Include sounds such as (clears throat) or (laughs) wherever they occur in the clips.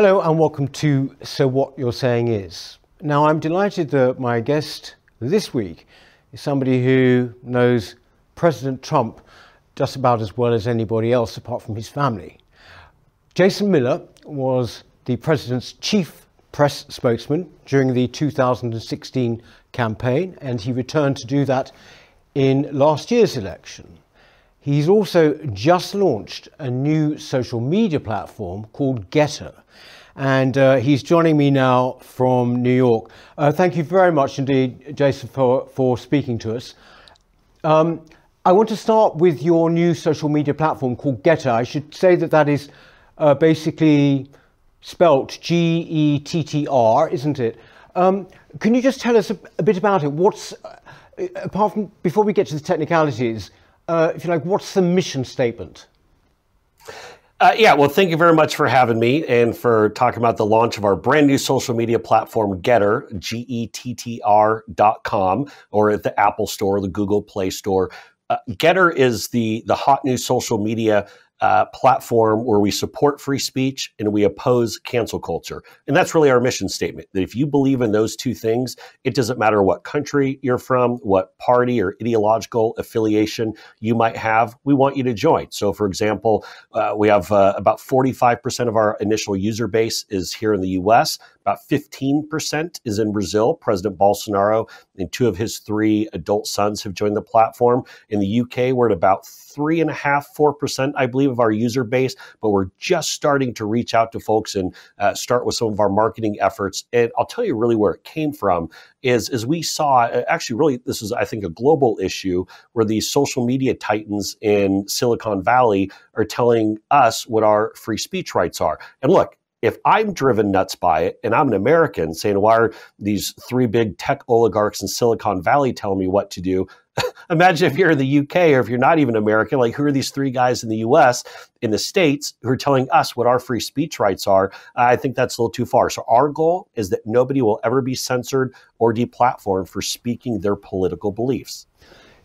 Hello and welcome to So What You're Saying Is. Now, I'm delighted that my guest this week is somebody who knows President Trump just about as well as anybody else apart from his family. Jason Miller was the president's chief press spokesman during the 2016 campaign, and he returned to do that in last year's election. He's also just launched a new social media platform called Gettr. and uh, he's joining me now from New York. Uh, thank you very much indeed, Jason, for, for speaking to us. Um, I want to start with your new social media platform called Gettr. I should say that that is uh, basically spelt G E T T R, isn't it? Um, can you just tell us a, a bit about it? What's, uh, apart from, before we get to the technicalities, uh, if you like, what's the mission statement? Uh, yeah, well, thank you very much for having me and for talking about the launch of our brand new social media platform, Gettr, G E T T R dot com, or at the Apple Store, the Google Play Store. Uh, Gettr is the the hot new social media uh, platform where we support free speech and we oppose cancel culture. And that's really our mission statement that if you believe in those two things, it doesn't matter what country you're from, what party or ideological affiliation you might have, we want you to join. So, for example, uh, we have uh, about 45% of our initial user base is here in the US, about 15% is in Brazil. President Bolsonaro and two of his three adult sons have joined the platform. In the UK, we're at about three and a half, four percent, I believe, of our user base, but we're just starting to reach out to folks and uh, start with some of our marketing efforts. And I'll tell you really where it came from is as we saw uh, actually really this is I think a global issue where these social media titans in Silicon Valley are telling us what our free speech rights are. And look, if I'm driven nuts by it and I'm an American saying, why are these three big tech oligarchs in Silicon Valley telling me what to do? (laughs) Imagine if you're in the UK or if you're not even American, like who are these three guys in the US, in the States, who are telling us what our free speech rights are? I think that's a little too far. So our goal is that nobody will ever be censored or deplatformed for speaking their political beliefs.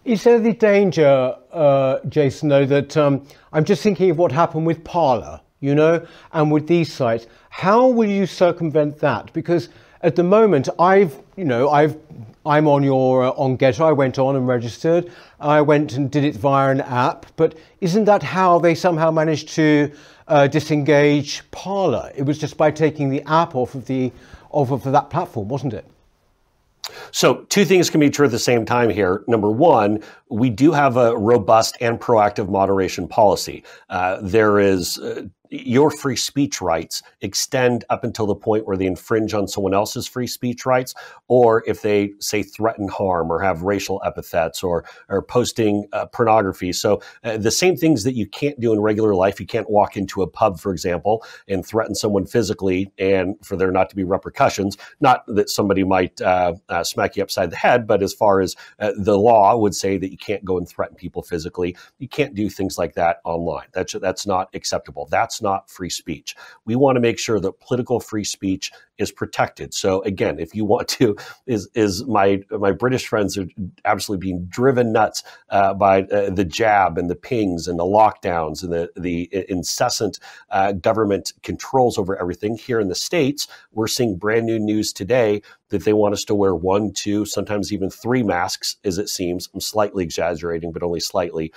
Is there the danger, uh, Jason, though, that um, I'm just thinking of what happened with Parler? You know, and with these sites, how will you circumvent that? Because at the moment, I've, you know, I've, I'm on your uh, on Gettr. I went on and registered. I went and did it via an app. But isn't that how they somehow managed to uh, disengage Parler? It was just by taking the app off of the off of that platform, wasn't it? So, two things can be true at the same time here. Number one, we do have a robust and proactive moderation policy. Uh, there is uh, your free speech rights extend up until the point where they infringe on someone else's free speech rights, or if they say threaten harm or have racial epithets or are posting uh, pornography. So uh, the same things that you can't do in regular life, you can't walk into a pub, for example, and threaten someone physically, and for there not to be repercussions. Not that somebody might uh, uh smack you upside the head, but as far as uh, the law would say that you can't go and threaten people physically, you can't do things like that online. That's that's not acceptable. That's not free speech. We want to make sure that political free speech is protected. So again, if you want to, is is my my British friends are absolutely being driven nuts uh, by uh, the jab and the pings and the lockdowns and the the incessant uh, government controls over everything. Here in the states, we're seeing brand new news today that they want us to wear one, two, sometimes even three masks, as it seems. I'm slightly exaggerating, but only slightly.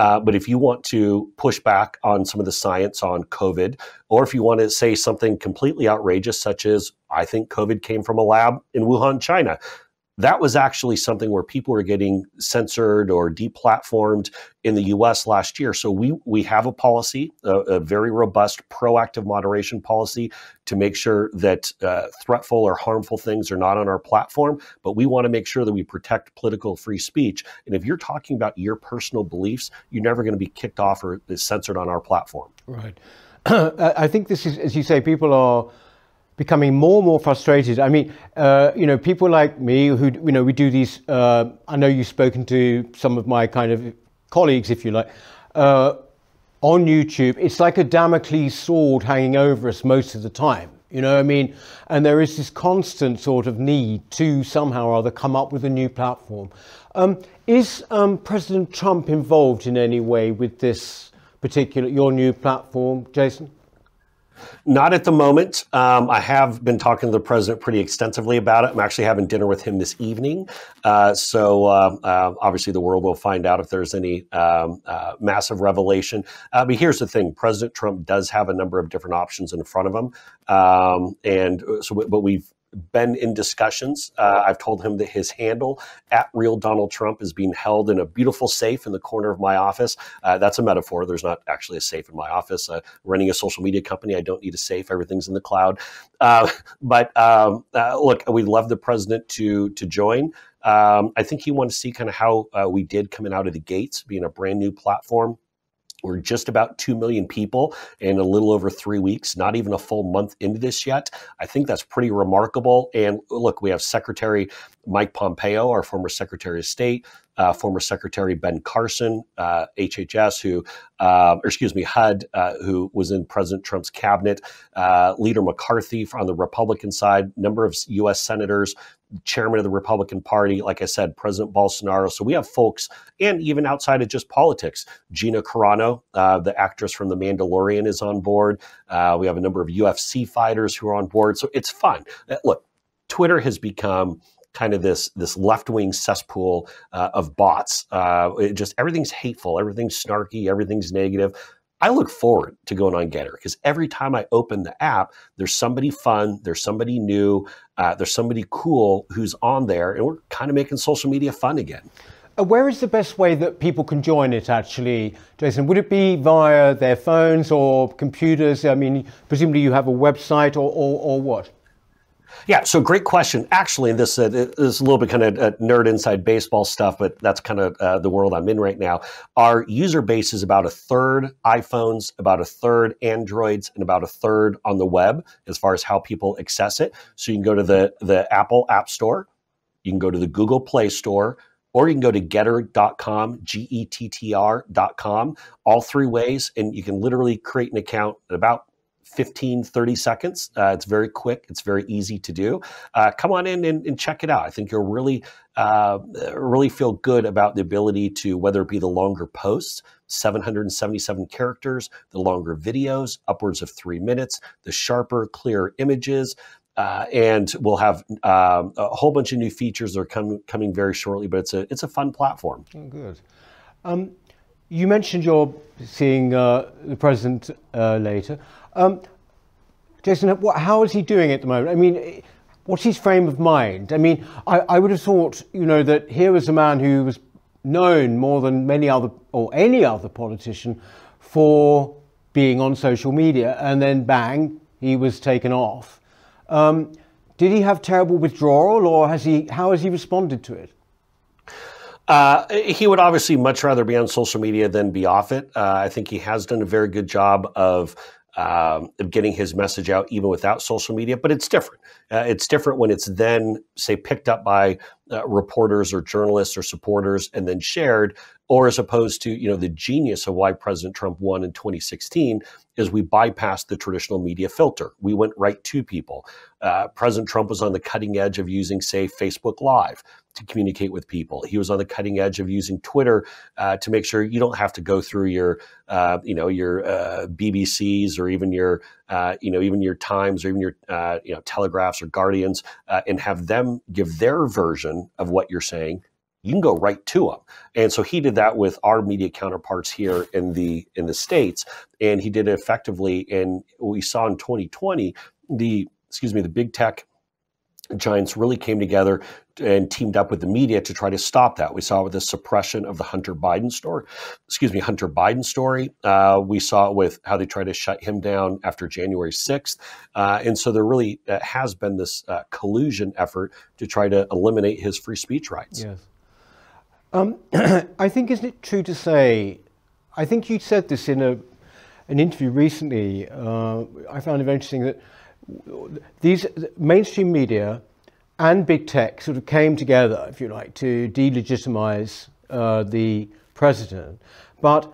Uh, but if you want to push back on some of the science on COVID, or if you want to say something completely outrageous, such as, I think COVID came from a lab in Wuhan, China, that was actually something where people were getting censored or deplatformed in the US last year. So we we have a policy, a, a very robust proactive moderation policy to make sure that uh, threatful or harmful things are not on our platform, but we want to make sure that we protect political free speech. And if you're talking about your personal beliefs, you're never going to be kicked off or censored on our platform. Right. (clears throat) I think this is, as you say, people are becoming more and more frustrated. I mean, uh, you know, people like me who, you know, we do these, uh, I know you've spoken to some of my kind of colleagues, if you like, uh, on YouTube. It's like a Damocles sword hanging over us most of the time. You know I mean? And there is this constant sort of need to somehow or other come up with a new platform. Um, is um, President Trump involved in any way with this particular, your new platform, Jason? Not at the moment. Um, I have been talking to the president pretty extensively about it. I'm actually having dinner with him this evening. Uh, so uh, uh, obviously, the world will find out if there's any um, uh, massive revelation. Uh, but here's the thing: President Trump does have a number of different options in front of him, um, and so but we've been in discussions. Uh, I've told him that his handle at real Donald Trump is being held in a beautiful safe in the corner of my office. Uh, that's a metaphor. There's not actually a safe in my office. Uh, running a social media company, I don't need a safe. Everything's in the cloud. Uh, (laughs) but um, uh, look, we'd love the president to to join. Um, I think he wanted to see kind of how uh, we did coming out of the gates, being a brand new platform. We're just about 2 million people in a little over three weeks, not even a full month into this yet. I think that's pretty remarkable. And look, we have Secretary Mike Pompeo, our former Secretary of State, uh, former Secretary Ben Carson, uh, HHS, who, uh, or excuse me, HUD, uh, who was in President Trump's cabinet, uh, Leader McCarthy on the Republican side, number of U.S. senators, chairman of the Republican Party, like I said, President Bolsonaro. So we have folks, and even outside of just politics, Gina Carano, uh, the actress from The Mandalorian, is on board. Uh, we have a number of UFC fighters who are on board. So it's fun. Look, Twitter has become kind of this this left wing cesspool uh, of bots. Uh, just everything's hateful, everything's snarky, everything's negative. I look forward to going on Gettr because every time I open the app, there's somebody fun, there's somebody new, uh, there's somebody cool who's on there, and we're kind of making social media fun again. Uh, where is the best way that people can join it actually, Jason? Would it be via their phones or computers? I mean, presumably you have a website or, or, or what? Yeah, so great question. Actually, this, uh, is a little bit kind of uh, nerd inside baseball stuff, but that's kind of uh, the world I'm in right now. Our user base is about a third iPhones, about a third Androids, and about a third on the web as far as how people access it. So you can go to the, the Apple App Store, you can go to the Google Play Store, or you can go to gettr.com, G E T T R.com, all three ways, and you can literally create an account in about 15, 30 seconds. Uh, it's very quick. It's very easy to do. Uh, come on in and, and, check it out. I think you'll really, uh, really feel good about the ability to, whether it be the longer posts, 777 characters, the longer videos, upwards of three minutes, the sharper, clearer images. Uh, and we'll have um, a whole bunch of new features that are com- coming very shortly. But it's a it's a fun platform. Oh, good. Um, you mentioned you're seeing uh, the president uh, later. Um, Jason, what, how is he doing at the moment? I mean, what's his frame of mind? I mean, I, I would have thought, you know, that here was a man who was known more than many other or any other politician for being on social media, and then bang, he was taken off. Um, did he have terrible withdrawal, or has he? How has he responded to it? Uh, he would obviously much rather be on social media than be off it. Uh, I think he has done a very good job of um, of getting his message out even without social media. But it's different. Uh, it's different when it's then, say, picked up by uh, reporters or journalists or supporters and then shared, or as opposed to, you know, the genius of why President Trump won in 2016 is we bypassed the traditional media filter. We went right to people. Uh, President Trump was on the cutting edge of using, say, Facebook Live to communicate with people. He was on the cutting edge of using Twitter uh, to make sure you don't have to go through your, uh, you know, your uh, BBCs or even your, uh, you know, even your Times or even your, uh, you know, Telegraphs or Guardians, uh, and have them give their version of what you're saying. You can go right to them, and so he did that with our media counterparts here in the in the states, and he did it effectively. And we saw in 2020 the excuse me the big tech giants really came together and teamed up with the media to try to stop that. We saw it with the suppression of the Hunter Biden story, excuse me, Hunter Biden story. Uh, we saw it with how they tried to shut him down after January 6th. Uh, and so there really uh, has been this uh, collusion effort to try to eliminate his free speech rights. Yes. Um, (clears throat) I think, isn't it true to say, I think you said this in a, an interview recently. Uh, I found it interesting that these mainstream media and big tech sort of came together, if you like, to delegitimize uh, the president. But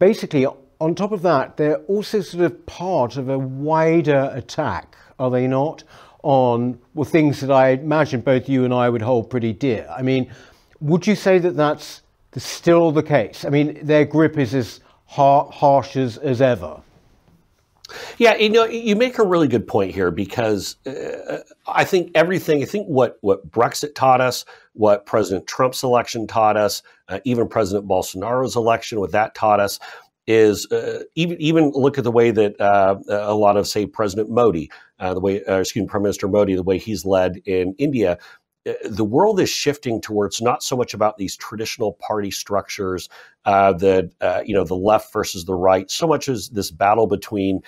basically, on top of that, they're also sort of part of a wider attack, are they not, on well, things that I imagine both you and I would hold pretty dear. I mean, would you say that that's still the case? I mean, their grip is as har- harsh as, as ever. Yeah, you know, you make a really good point here because uh, I think everything, I think what, what Brexit taught us, what President Trump's election taught us, uh, even President Bolsonaro's election, what that taught us is uh, even even look at the way that uh, a lot of say President Modi, uh, the way uh, excuse me, Prime Minister Modi, the way he's led in India. Uh, the world is shifting towards not so much about these traditional party structures, uh, the you know the left versus the right, so much as this battle between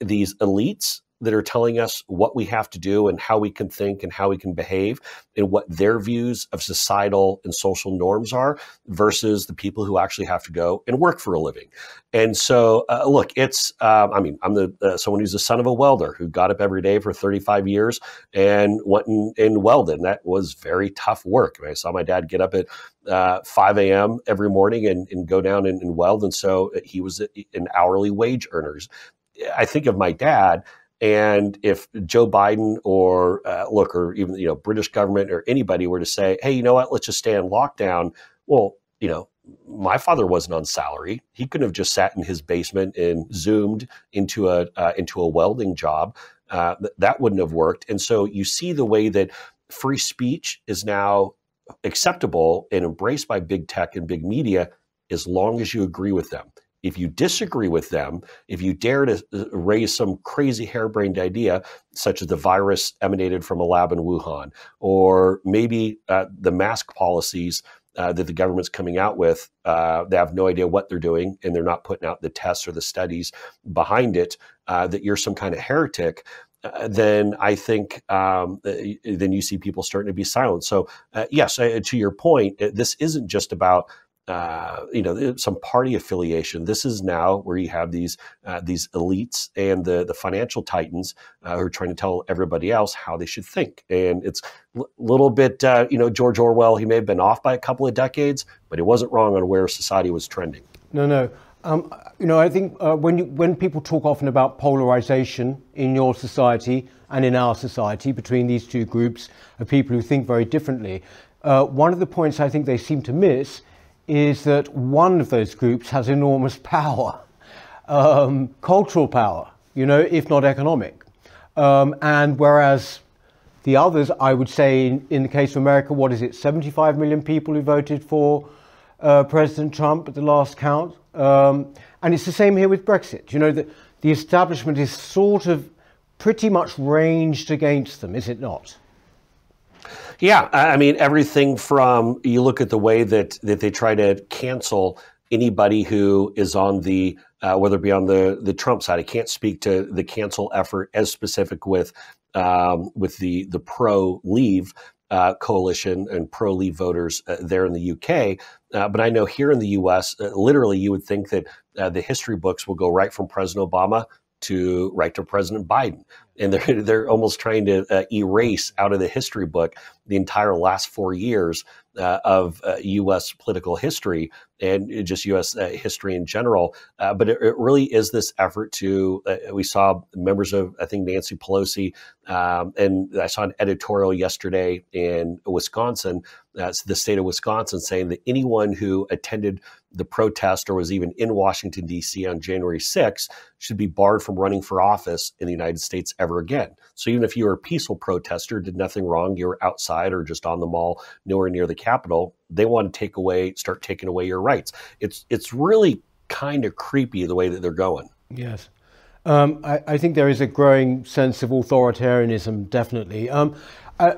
these elites that are telling us what we have to do and how we can think and how we can behave and what their views of societal and social norms are versus the people who actually have to go and work for a living. And so, uh, look, it's, um, I mean, I'm the uh, someone who's the son of a welder who got up every day for 35 years and went and, and welded. And that was very tough work. I, mean, I saw my dad get up at uh, 5 a.m. every morning and, and go down and, and weld. And so he was an hourly wage earners. I think of my dad and if Joe Biden or uh, look, or even you know British government or anybody were to say, "Hey, you know what? Let's just stay in lockdown," well, you know, my father wasn't on salary. He couldn't have just sat in his basement and zoomed into a uh, into a welding job. Uh, that wouldn't have worked. And so you see the way that free speech is now acceptable and embraced by big tech and big media as long as you agree with them. If you disagree with them, if you dare to uh, raise some crazy harebrained idea, such as the virus emanated from a lab in Wuhan, or maybe uh, the mask policies uh, that the government's coming out with, uh, they have no idea what they're doing, and they're not putting out the tests or the studies behind it, uh, that you're some kind of heretic. Uh, then I think um, then you see people starting to be silent. So yes, to your point, this isn't just about uh, you know some party affiliation. This is now where you have these uh, these elites and the the financial titans uh, who are trying to tell everybody else how they should think. And it's a l- little bit uh, you know George Orwell. He may have been off by a couple of decades, but he wasn't wrong on where society was trending. No, no. Um, you know, I think uh, when you, when people talk often about polarization in your society and in our society between these two groups of people who think very differently, uh, one of the points I think they seem to miss is that one of those groups has enormous power, um, cultural power, you know, if not economic. Um, and whereas the others, I would say, in, in, the case of America, what is it, 75 million people who voted for uh, President Trump at the last count? Um, and it's the same here with Brexit. You know, the, the establishment is sort of pretty much ranged against them, is it not? Yeah, I mean everything from you look at the way that that they try to cancel anybody who is on the uh, whether it be on the the Trump side. I can't speak to the cancel effort as specific with um, with the the pro leave. Uh, coalition and pro leave voters uh, there in the UK. Uh, but I know here in the US, uh, literally, you would think that uh, the history books will go right from President Obama to right to President Biden and they're (laughs) they're almost trying to uh, erase out of the history book the entire last four years uh, of uh, U.S. political history and just U.S. Uh, history in general. Uh, but it, it, really is this effort to. Uh, we saw members of I think Nancy Pelosi, um, and I saw an editorial yesterday in Wisconsin, the state of Wisconsin, saying that anyone who attended the protest or was even in Washington D.C. on January 6th should be barred from running for office in the United States ever again. So even if you were a peaceful protester, did nothing wrong, you were outside or just on the mall, nowhere near the Capitol, they want to take away, start taking away your rights. It's it's really kind of creepy the way that they're going. Yes. Um, I, I, think there is a growing sense of authoritarianism, definitely. Um, uh,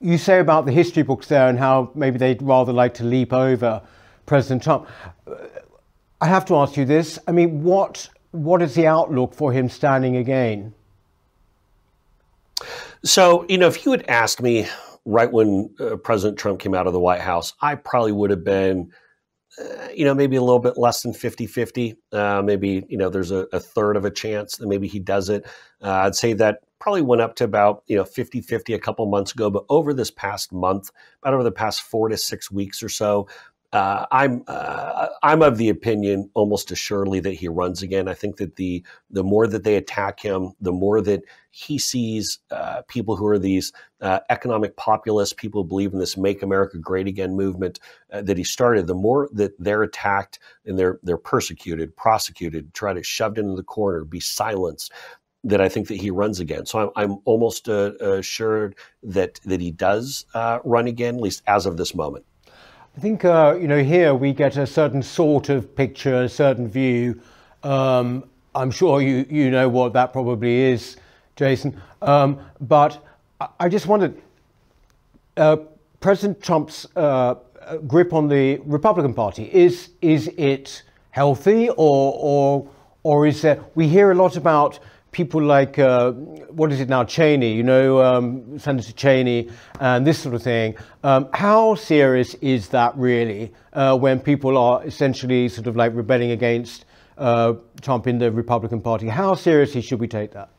you say about the history books there and how maybe they'd rather like to leap over President Trump. Uh, I have to ask you this. I mean, what what is the outlook for him standing again? So, you know, if you had asked me right when uh, President Trump came out of the White House, I probably would have been, uh, you know, maybe a little bit less than 50 50. Uh, maybe, you know, there's a, a, third of a chance that maybe he does it. Uh, I'd say that probably went up to about, you know, 50 50 a couple months ago. But over this past month, about over the past four to six weeks or so, uh, I'm uh, I'm of the opinion almost assuredly that he runs again. I think that the the more that they attack him, the more that he sees uh, people who are these uh, economic populists, people who believe in this "Make America Great Again" movement uh, that he started. The more that they're attacked and they're they're persecuted, prosecuted, try to shoved into the corner, be silenced. That I think that he runs again. So I'm, I'm almost assured that that he does run again, at least as of this moment. I think, uh, you know, here we get a certain sort of picture, a certain view. Um, I'm sure you, you know what that probably is, Jason. Um, but I just wondered, uh, President Trump's uh, grip on the Republican Party, is, is it healthy or, or, or is there, we hear a lot about people like, uh, what is it now, Cheney, you know, um, Senator Cheney, and this sort of thing. Um, how serious is that really uh, when people are essentially sort of like rebelling against uh, Trump in the Republican Party? How seriously should we take that?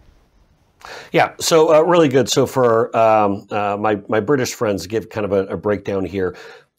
Yeah, so uh, really good. So for um, uh, my my British friends, give kind of a, a breakdown here.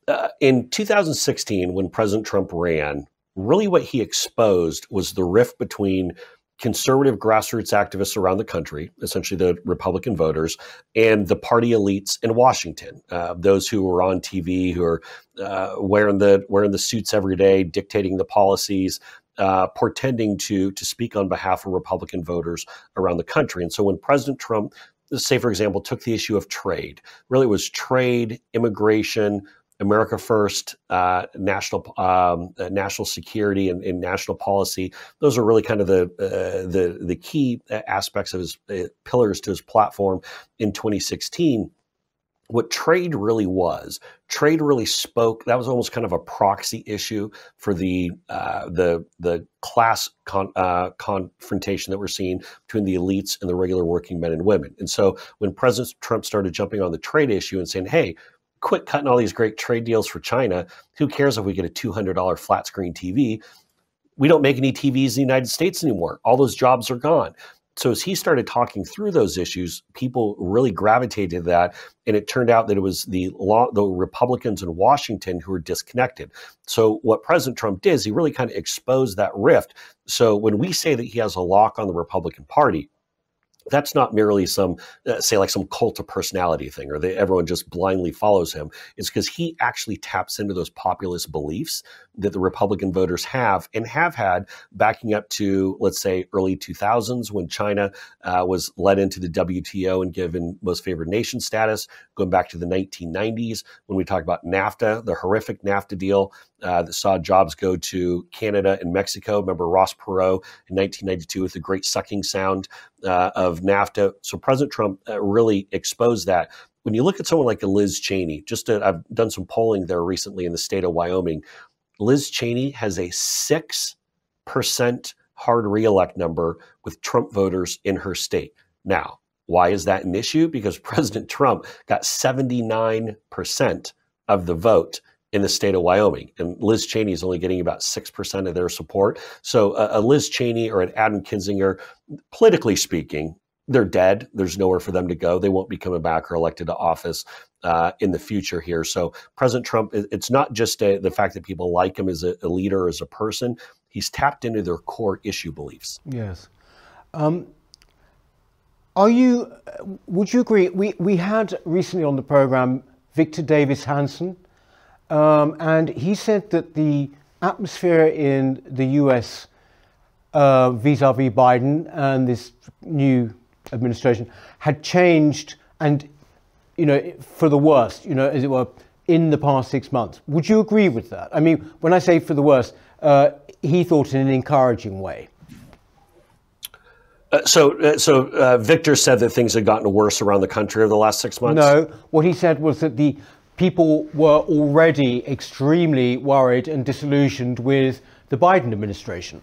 Uh, in 2016, when President Trump ran, really what he exposed was the rift between conservative grassroots activists around the country, essentially the Republican voters, and the party elites in Washington, uh, those who are on TV, who are uh, wearing the wearing the suits every day, dictating the policies, uh, portending to to speak on behalf of Republican voters around the country. And so when President Trump say, for example, took the issue of trade. Really, was trade, immigration, America First, uh, national um, uh, national security, and, and, national policy. Those are really kind of the uh, the the key aspects of his uh, pillars to his platform in 2016. What trade really was, trade really spoke. That was almost kind of a proxy issue for the uh, the the class con, uh, confrontation that we're seeing between the elites and the regular working men and women. And so, when President Trump started jumping on the trade issue and saying, "Hey," quit cutting all these great trade deals for China. Who cares if we get a $200 flat screen TV? We don't make any TVs in the United States anymore. All those jobs are gone. So as he started talking through those issues, people really gravitated to that, and it turned out that it was the law, the Republicans in Washington who were disconnected. So what President Trump did is he really kind of exposed that rift. So when we say that he has a lock on the Republican Party, that's not merely some uh, say like some cult of personality thing or they, everyone just blindly follows him. It's because he actually taps into those populist beliefs that the republican voters have and have had backing up to let's say early 2000s when china uh, was led into the wto and given most favored nation status going back to the 1990s when we talk about nafta the horrific nafta deal uh, that saw jobs go to Canada and Mexico. Remember Ross Perot in 1992 with the great sucking sound uh, of NAFTA. So President Trump uh, really exposed that. When you look at someone like Liz Cheney, just to, I've done some polling there recently in the state of Wyoming. Liz Cheney has a six percent hard reelect number with Trump voters in her state. Now, why is that an issue? Because (laughs) President Trump got 79% of the vote in the state of Wyoming. And Liz Cheney is only getting about 6% of their support. So uh, a Liz Cheney or an Adam Kinzinger, politically speaking, they're dead. There's nowhere for them to go. They won't be coming back or elected to office uh, in the future here. So President Trump, it's not just a, the fact that people like him as a, a, leader, as a person. He's tapped into their core issue beliefs. Yes. Um, are you? Would you agree? We we had recently on the program Victor Davis Hanson, um, and he said that the atmosphere in the US vis a vis Biden and this new administration had changed and, you know, for the worst, you know, as it were, in the past six months. Would you agree with that? I mean, when I say for the worst, uh, he thought in an encouraging way. Uh, so, uh, so uh, Victor said that things had gotten worse around the country over the last six months. No, what he said was that the people were already extremely worried and disillusioned with the Biden administration.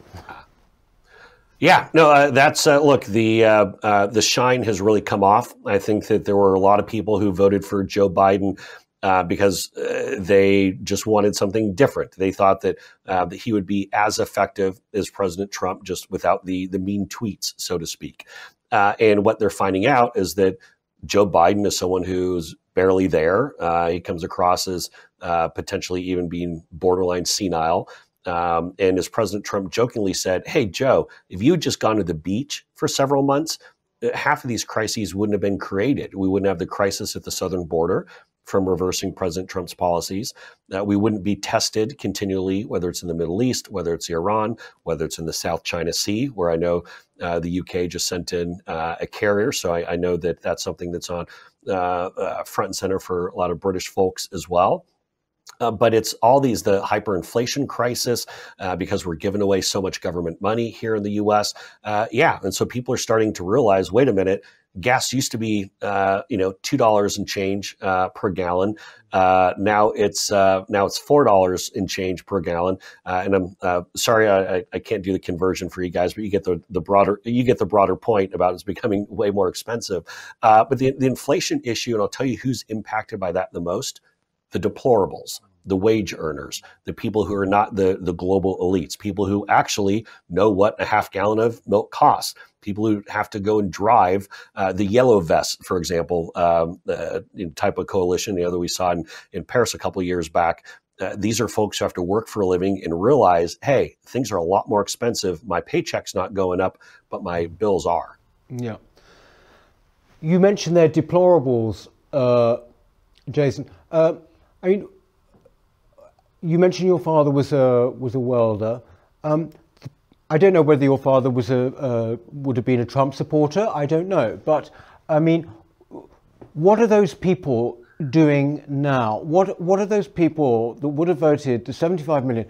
Yeah, no, uh, that's uh, look. The uh, uh the shine has really come off. I think that there were a lot of people who voted for Joe Biden uh, because uh, they just wanted something different. They thought that that he would be as effective as President Trump, just without the the mean tweets, so to speak. and what they're finding out is that Joe Biden is someone who's barely there. Uh, he comes across as uh, potentially even being borderline senile. Um, and as President Trump jokingly said, Hey, Joe, if you had just gone to the beach for several months, uh, half of these crises wouldn't have been created. We wouldn't have the crisis at the southern border from reversing President Trump's policies. Uh, we wouldn't be tested continually, whether it's in the Middle East, whether it's Iran, whether it's in the South China Sea, where I know uh, the UK just sent in uh, a carrier. So I, I, know that that's something that's on uh, uh, front and center for a lot of British folks as well. Uh, but it's all these the hyperinflation crisis uh, because we're giving away so much government money here in the U.S. Uh, yeah, and so people are starting to realize, wait a minute, gas used to be uh, you know two dollars and change uh, per gallon. Uh, now it's now it's four dollars and change per gallon. and I'm sorry I, I, can't do the conversion for you guys, but you get the the broader you get the broader point about it's becoming way more expensive. but the the inflation issue, and I'll tell you who's impacted by that the most the deplorables, the wage earners, the people who are not the, the global elites, people who actually know what a half gallon of milk costs, people who have to go and drive uh, the yellow vest, for example, um, uh, type of coalition, the other we saw in, in Paris a couple years back. Uh, these are folks who have to work for a living and realize, hey, things are a lot more expensive. My paycheck's not going up, but my bills are. Yeah. You mentioned their deplorables, uh, Jason. I mean, you mentioned your father was a was a welder. Um, I don't know whether your father was a uh, would have been a Trump supporter. I don't know, but I mean, what are those people doing now? What what are those people that would have voted the 75 million?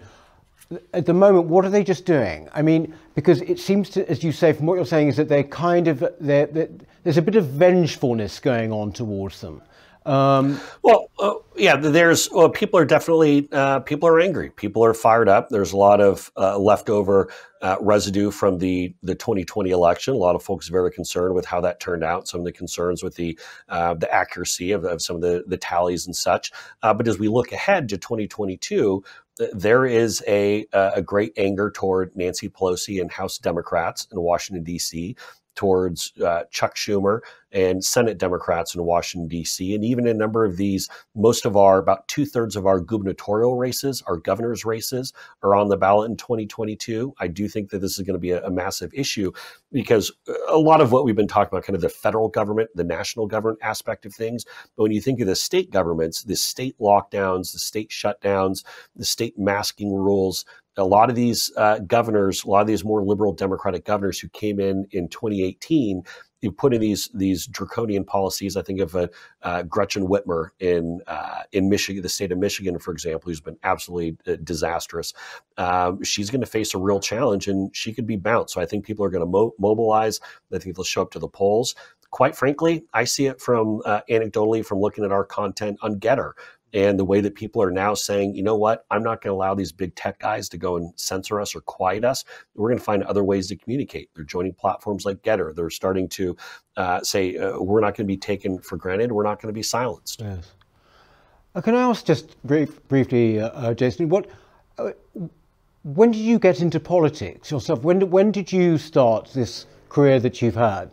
At the moment, what are they just doing? I mean, because it seems to, as you say, from what you're saying, is that they're kind of, they're, they're, there's a bit of vengefulness going on towards them. Um, well, uh, yeah, there's well, people are definitely uh, people are angry. People are fired up. There's a lot of uh, leftover uh, residue from the the 2020 election. A lot of folks are very concerned with how that turned out. Some of the concerns with the uh, the accuracy of, of, some of the the tallies and such. Uh, but as we look ahead to 2022, there is a a great anger toward Nancy Pelosi and House Democrats in Washington D.C towards uh, Chuck Schumer and Senate Democrats in Washington, D.C. And even a number of these, most of our, about two thirds of our gubernatorial races, our governor's races, are on the ballot in 2022. I do think that this is going to be a, a massive issue because a lot of what we've been talking about, kind of the federal government, the national government aspect of things. But when you think of the state governments, the state lockdowns, the state shutdowns, the state masking rules, a lot of these uh, governors, a lot of these more liberal Democratic governors who came in in 2018, you put in these these draconian policies. I think of uh, uh, Gretchen Whitmer in uh, in Michigan, the state of Michigan, for example, who's been absolutely uh, disastrous. Um, she's going to face a real challenge, and she could be bounced. So I think people are going to mo- mobilize. I think they'll show up to the polls quite frankly, I see it from uh, anecdotally from looking at our content on GETTR and the way that people are now saying, you know what, I'm not going to allow these big tech guys to go and censor us or quiet us. We're going to find other ways to communicate. They're joining platforms like Gettr. They're starting to uh, say, uh, we're not going to be taken for granted. We're not going to be silenced. Yes. Uh, can I ask just brief, briefly, uh, uh, Jason, what? Uh, when did you get into politics yourself? When, when did you start this career that you've had?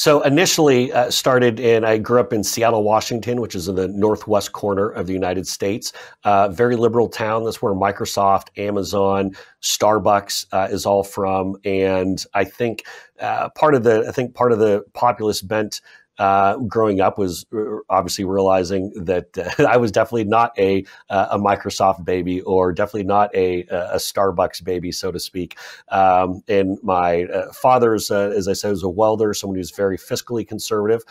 So initially uh, started in, I grew up in Seattle, Washington, which is in the northwest corner of the United States. Uh, very liberal town. That's where Microsoft, Amazon, Starbucks uh, is all from. And I think uh, part of the, I think part of the populist bent uh, growing up was obviously realizing that uh, (laughs) I was definitely not a uh, a Microsoft baby or definitely not a a Starbucks baby, so to speak. Um, and my uh, father's, uh, as I said, was a welder, someone who's very fiscally conservative,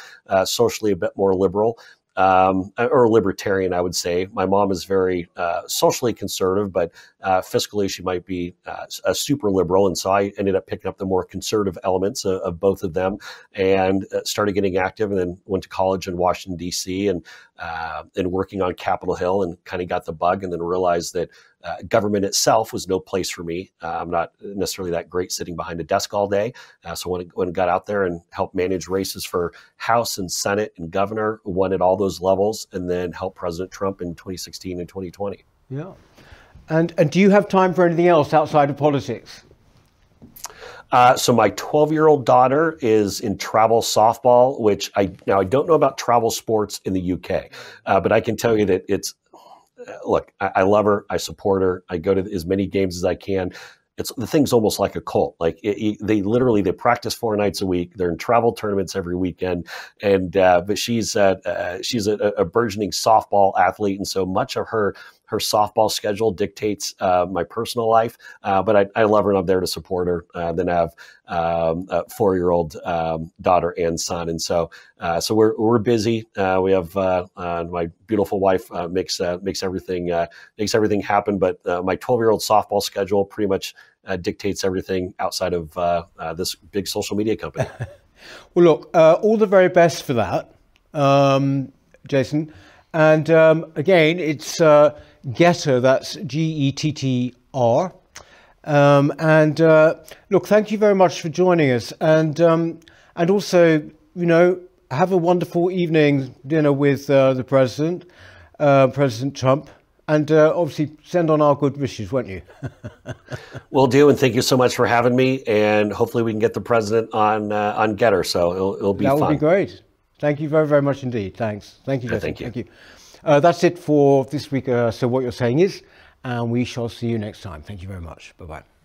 socially a bit more liberal um, or libertarian, I would say. My mom is very uh, socially conservative, but uh, fiscally she might be uh, a super liberal, and so I ended up picking up the more conservative elements of, of both of them, and uh, started getting active, and then went to college in Washington D.C. and uh, and working on Capitol Hill, and kind of got the bug, and then realized that uh, government itself was no place for me. Uh, I'm not necessarily that great sitting behind a desk all day. Uh, so when, when I got out there and helped manage races for House and Senate and governor, won at all those levels, and then helped President Trump in 2016 and 2020. Yeah. And, and do you have time for anything else outside of politics? Uh, so my 12 year old daughter is in travel softball, which I now I don't know about travel sports in the UK, uh, but I can tell you that it's look. I, I, love her. I support her. I go to as many games as I can it's the thing's almost like a cult. Like it, it, they literally they practice four nights a week. They're in travel tournaments every weekend, and uh, but she's uh, uh, she's a, a, burgeoning softball athlete, and so much of her her softball schedule dictates uh, my personal life. Uh, but I, I, love her and I'm there to support her. Uh, then I have um, a four year old um, daughter and son, and so uh, so we're we're busy. Uh, we have uh, my beautiful wife makes makes everything makes everything happen. But my 12 year old softball schedule pretty much dictates everything outside of this big social media company. (laughs) well, look, all the very best for that, um, Jason. And um, again, it's Gettr, that's G E T T R. Um, and uh, look, thank you very much for joining us. And, um, and also, you know, have a wonderful evening dinner with uh, the President, uh, President Trump. And uh, obviously, send on our good wishes, won't you? (laughs) Will do, and thank you so much for having me. And hopefully, we can get the president on uh, on Gettr. So it'll, it'll be fun. that fun. would be great. Thank you very, very much indeed. Thanks. Thank you, thank you. Thank you. Uh, that's it for this week. Uh, so what you're saying is, and we shall see you next time. Thank you very much. Bye bye.